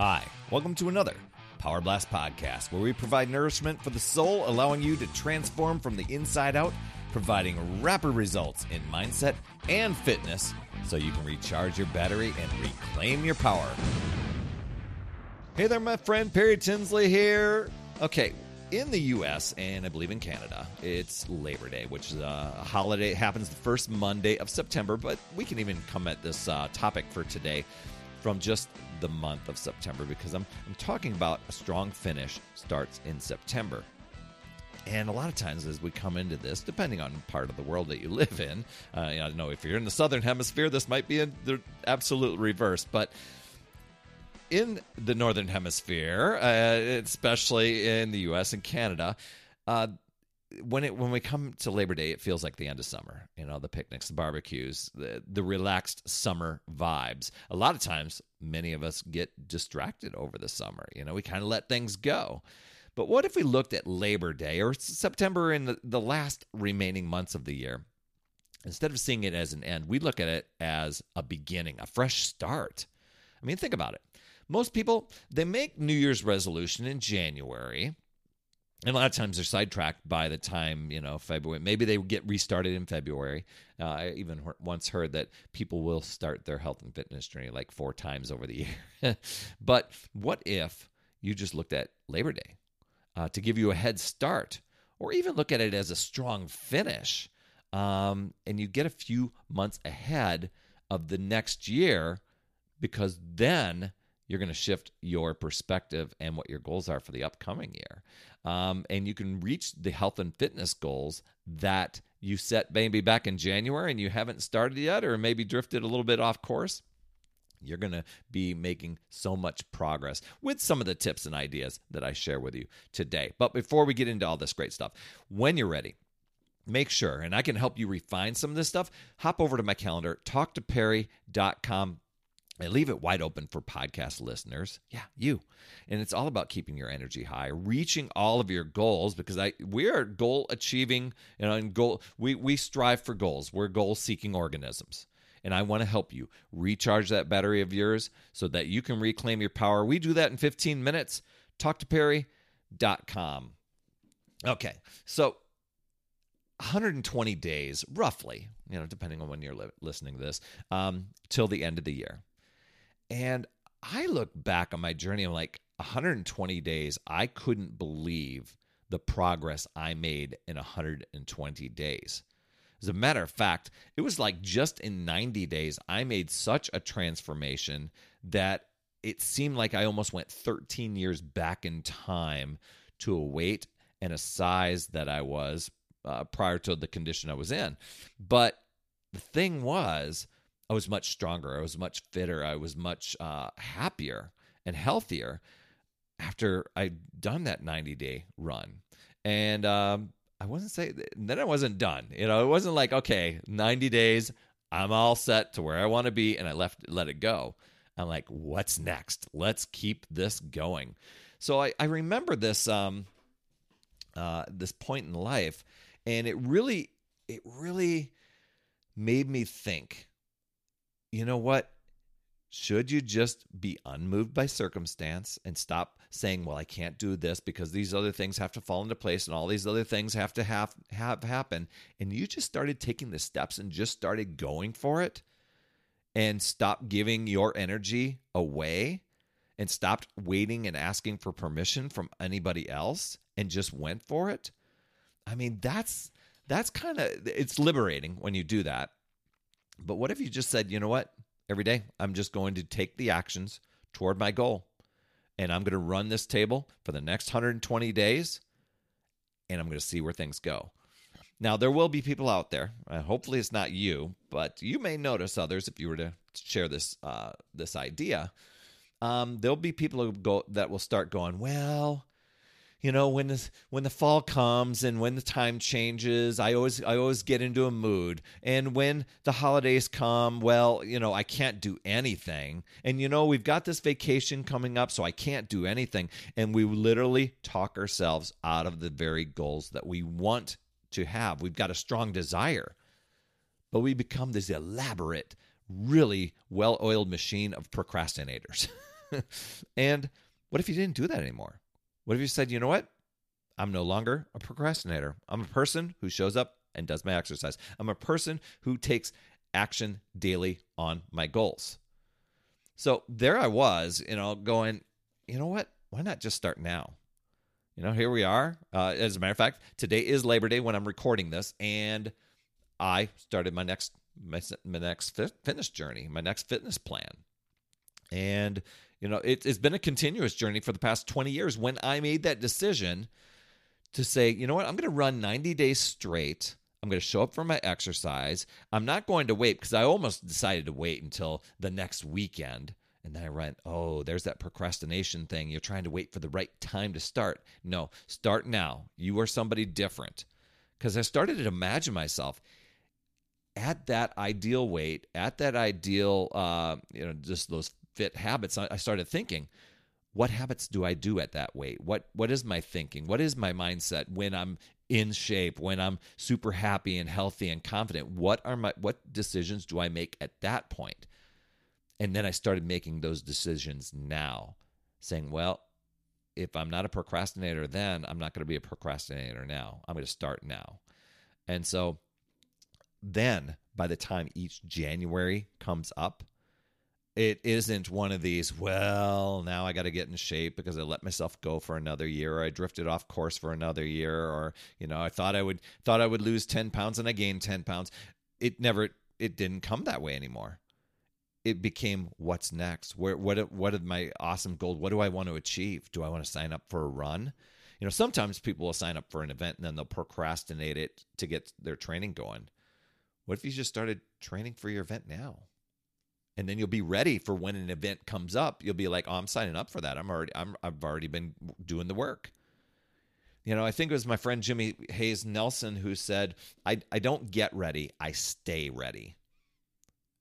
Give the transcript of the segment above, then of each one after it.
Hi, welcome to another Power Blast podcast where we provide nourishment for the soul, allowing you to transform from the inside out, providing rapid results in mindset and fitness so you can recharge your battery and reclaim your power. Hey there, my friend Perry Tinsley here. Okay, in the US and I believe in Canada, it's Labor Day, which is a holiday. It happens the first Monday of September, but we can even come at this uh, topic for today from just the month of September because I'm, I'm talking about a strong finish starts in September. And a lot of times, as we come into this, depending on part of the world that you live in, uh, I don't know if you're in the southern hemisphere, this might be a, the absolute reverse. But in the northern hemisphere, uh, especially in the U.S. and Canada, uh, when it when we come to Labor Day, it feels like the end of summer. You know, the picnics, the barbecues, the the relaxed summer vibes. A lot of times, many of us get distracted over the summer. You know, we kind of let things go. But what if we looked at Labor Day or September in the, the last remaining months of the year? Instead of seeing it as an end, we look at it as a beginning, a fresh start. I mean, think about it. Most people, they make New Year's resolution in January and a lot of times they're sidetracked by the time you know February. Maybe they get restarted in February. Uh, I even once heard that people will start their health and fitness journey like four times over the year. but what if you just looked at Labor Day uh, to give you a head start, or even look at it as a strong finish, um, and you get a few months ahead of the next year, because then you're going to shift your perspective and what your goals are for the upcoming year. Um, and you can reach the health and fitness goals that you set maybe back in January and you haven't started yet, or maybe drifted a little bit off course. You're going to be making so much progress with some of the tips and ideas that I share with you today. But before we get into all this great stuff, when you're ready, make sure, and I can help you refine some of this stuff, hop over to my calendar, talktoperry.com I leave it wide open for podcast listeners. Yeah, you. And it's all about keeping your energy high, reaching all of your goals because I we are goal achieving, and goal we we strive for goals. We're goal seeking organisms. And I want to help you recharge that battery of yours so that you can reclaim your power. We do that in 15 minutes. Talk to Perry.com. Okay. So 120 days, roughly, you know, depending on when you're li- listening to this, um, till the end of the year. And I look back on my journey, I'm like, 120 days, I couldn't believe the progress I made in 120 days. As a matter of fact, it was like just in 90 days, I made such a transformation that it seemed like I almost went 13 years back in time to a weight and a size that I was uh, prior to the condition I was in. But the thing was, I was much stronger. I was much fitter. I was much uh, happier and healthier after I'd done that 90 day run. And um, I wasn't saying, then I wasn't done. You know, it wasn't like, okay, 90 days, I'm all set to where I want to be, and I left, let it go. I'm like, what's next? Let's keep this going. So I, I remember this, um, uh, this point in life, and it really, it really made me think you know what? Should you just be unmoved by circumstance and stop saying, "Well, I can't do this because these other things have to fall into place and all these other things have to have have happen," and you just started taking the steps and just started going for it, and stop giving your energy away, and stopped waiting and asking for permission from anybody else, and just went for it? I mean, that's that's kind of it's liberating when you do that but what if you just said, you know what? Every day, I'm just going to take the actions toward my goal. And I'm going to run this table for the next 120 days. And I'm going to see where things go. Now, there will be people out there. Hopefully, it's not you, but you may notice others if you were to share this uh, this idea. Um, there'll be people who go that will start going, well, you know when the when the fall comes and when the time changes i always i always get into a mood. And when the holidays come well you know i can't do anything. And you know we've got this vacation coming up so i can't do anything. And we literally talk ourselves out of the very goals that we want to have. We've got a strong desire but we become this elaborate really well-oiled machine of procrastinators. And what if you didn't do that anymore? What if you said, you know what? I'm no longer a procrastinator. I'm a person who shows up and does my exercise. I'm a person who takes action daily on my goals. So there I was, you know, going, you know what? Why not just start now? You know, here we are. Uh, as a matter of fact, today is Labor Day when I'm recording this, and I started my next my, my next fitness journey, my next fitness plan, and you know, it, it's been a continuous journey for the past 20 years. When I made that decision to say, you know what, I'm going to run 90 days straight. I'm going to show up for my exercise. I'm not going to wait because I almost decided to wait until the next weekend. And then I went, oh, there's that procrastination thing. You're trying to wait for the right time to start. No, start now. You are somebody different. Because I started to imagine myself at that ideal weight, at that ideal, uh, you know, just those fit habits. I started thinking, what habits do I do at that weight? What what is my thinking? What is my mindset when I'm in shape, when I'm super happy and healthy and confident? What are my what decisions do I make at that point? And then I started making those decisions now, saying, well, if I'm not a procrastinator then, I'm not going to be a procrastinator now. I'm going to start now. And so then by the time each January comes up, it isn't one of these well now i got to get in shape because i let myself go for another year or i drifted off course for another year or you know i thought i would thought i would lose 10 pounds and i gained 10 pounds. It never it didn't come that way anymore. It became what's next? Where what what is my awesome goal what do i want to achieve? Do i want to sign up for a run? You know sometimes people will sign up for an event and then they'll procrastinate it to get their training going. What if you just started training for your event now and then you'll be ready for when an event comes up. You'll be like, "Oh, I'm signing up for that. I'm already I'm I've already been doing the work." You know, I think it was my friend Jimmy Hayes Nelson who said, "I I don't get ready, I stay ready."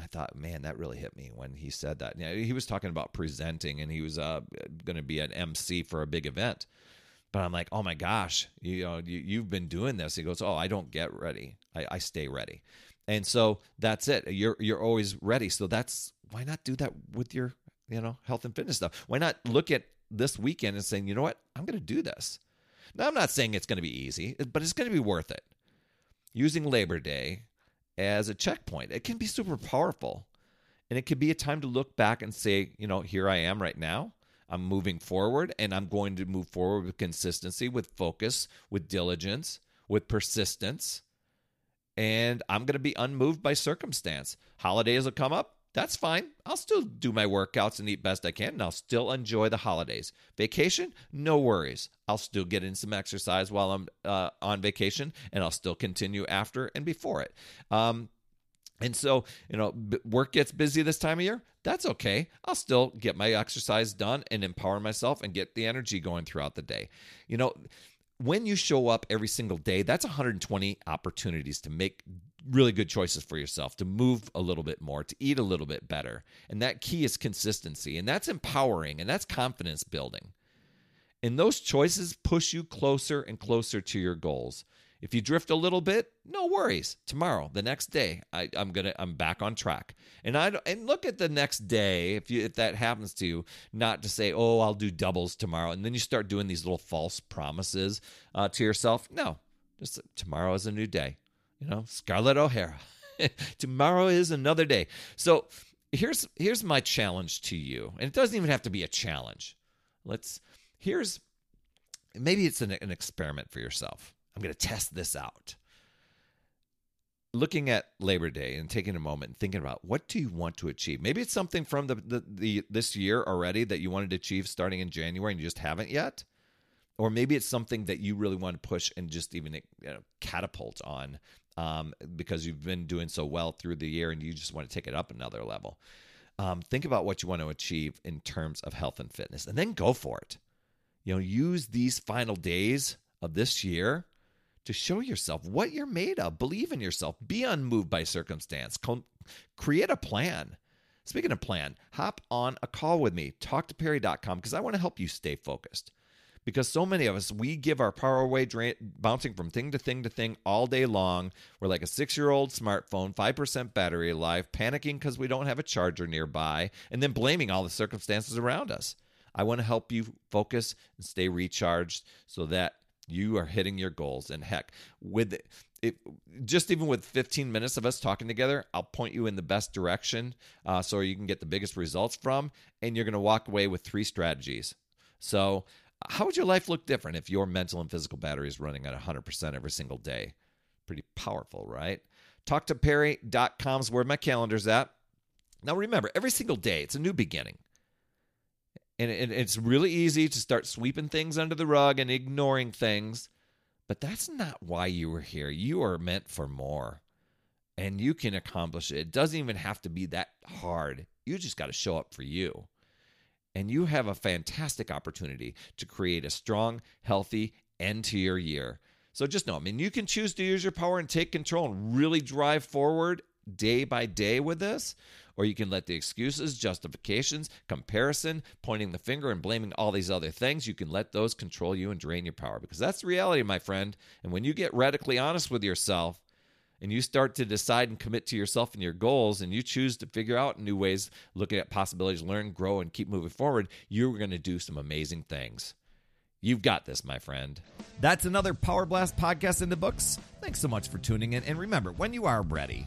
I thought, man, that really hit me when he said that. You know, he was talking about presenting, and he was uh, going to be an MC for a big event. But I'm like, oh my gosh, you know, you, you've been doing this. He goes, oh, I don't get ready, I, I stay ready. And so that's it. You're you're always ready. So that's why not do that with your, you know, health and fitness stuff? Why not look at this weekend and saying, you know what, I'm going to do this. Now I'm not saying it's going to be easy, but it's going to be worth it. Using Labor Day as a checkpoint, it can be super powerful. And it could be a time to look back and say, you know, here I am right now. I'm moving forward and I'm going to move forward with consistency, with focus, with diligence, with persistence and I'm going to be unmoved by circumstance. Holidays will come up. That's fine. I'll still do my workouts and eat best I can, and I'll still enjoy the holidays. Vacation, no worries. I'll still get in some exercise while I'm uh, on vacation, and I'll still continue after and before it. Um, and so, you know, work gets busy this time of year. That's okay. I'll still get my exercise done and empower myself and get the energy going throughout the day. You know, when you show up every single day, that's 120 opportunities to make really good choices for yourself, to move a little bit more, to eat a little bit better. And that key is consistency, and that's empowering, and that's confidence building. And those choices push you closer and closer to your goals. If you drift a little bit, no worries. Tomorrow, the next day, I, am gonna I'm back on track. And I and look at the next day if you if that happens to you, not to say oh I'll do doubles tomorrow, and then you start doing these little false promises uh, to yourself. No, just tomorrow is a new day. You know, Scarlett O'Hara. tomorrow is another day. So here's here's my challenge to you, and it doesn't even have to be a challenge. Let's here's maybe it's an, an experiment for yourself. I'm going to test this out. Looking at Labor Day and taking a moment and thinking about what do you want to achieve? Maybe it's something from the, the, the this year already that you wanted to achieve starting in January and you just haven't yet. Or maybe it's something that you really want to push and just even you know, catapult on um, because you've been doing so well through the year and you just want to take it up another level. Um, think about what you want to achieve in terms of health and fitness and then go for it. You know, use these final days of this year to show yourself what you're made of. Believe in yourself. Be unmoved by circumstance. create a plan. Speaking of plan, hop on a call with me, talktoperry.com, because I want to help you stay focused. because so many of us we give our power away dra- bouncing from thing to thing to thing all day long we're like a six-year-old smartphone 5% battery life panicking because we don't have a charger nearby and then blaming all the circumstances around us i want to help you focus and stay recharged so that you are hitting your goals and heck with it, just even with 15 minutes of us talking together i'll point you in the best direction uh, so you can get the biggest results from and you're going to walk away with three strategies so how would your life look different if your mental and physical battery is running at 100% every single day? Pretty powerful, right? talk TalkToPerry.com is where my calendar's at. Now remember, every single day, it's a new beginning. And it's really easy to start sweeping things under the rug and ignoring things. But that's not why you were here. You are meant for more. And you can accomplish it. It doesn't even have to be that hard. You just got to show up for you and you have a fantastic opportunity to create a strong, healthy end to your year. So just know, I mean, you can choose to use your power and take control and really drive forward day by day with this, or you can let the excuses, justifications, comparison, pointing the finger, and blaming all these other things, you can let those control you and drain your power because that's the reality, my friend. And when you get radically honest with yourself, and you start to decide and commit to yourself and your goals and you choose to figure out new ways looking at possibilities learn grow and keep moving forward you're going to do some amazing things You've got this, my friend. That's another Power Blast podcast in the books. Thanks so much for tuning in. And remember, when you are ready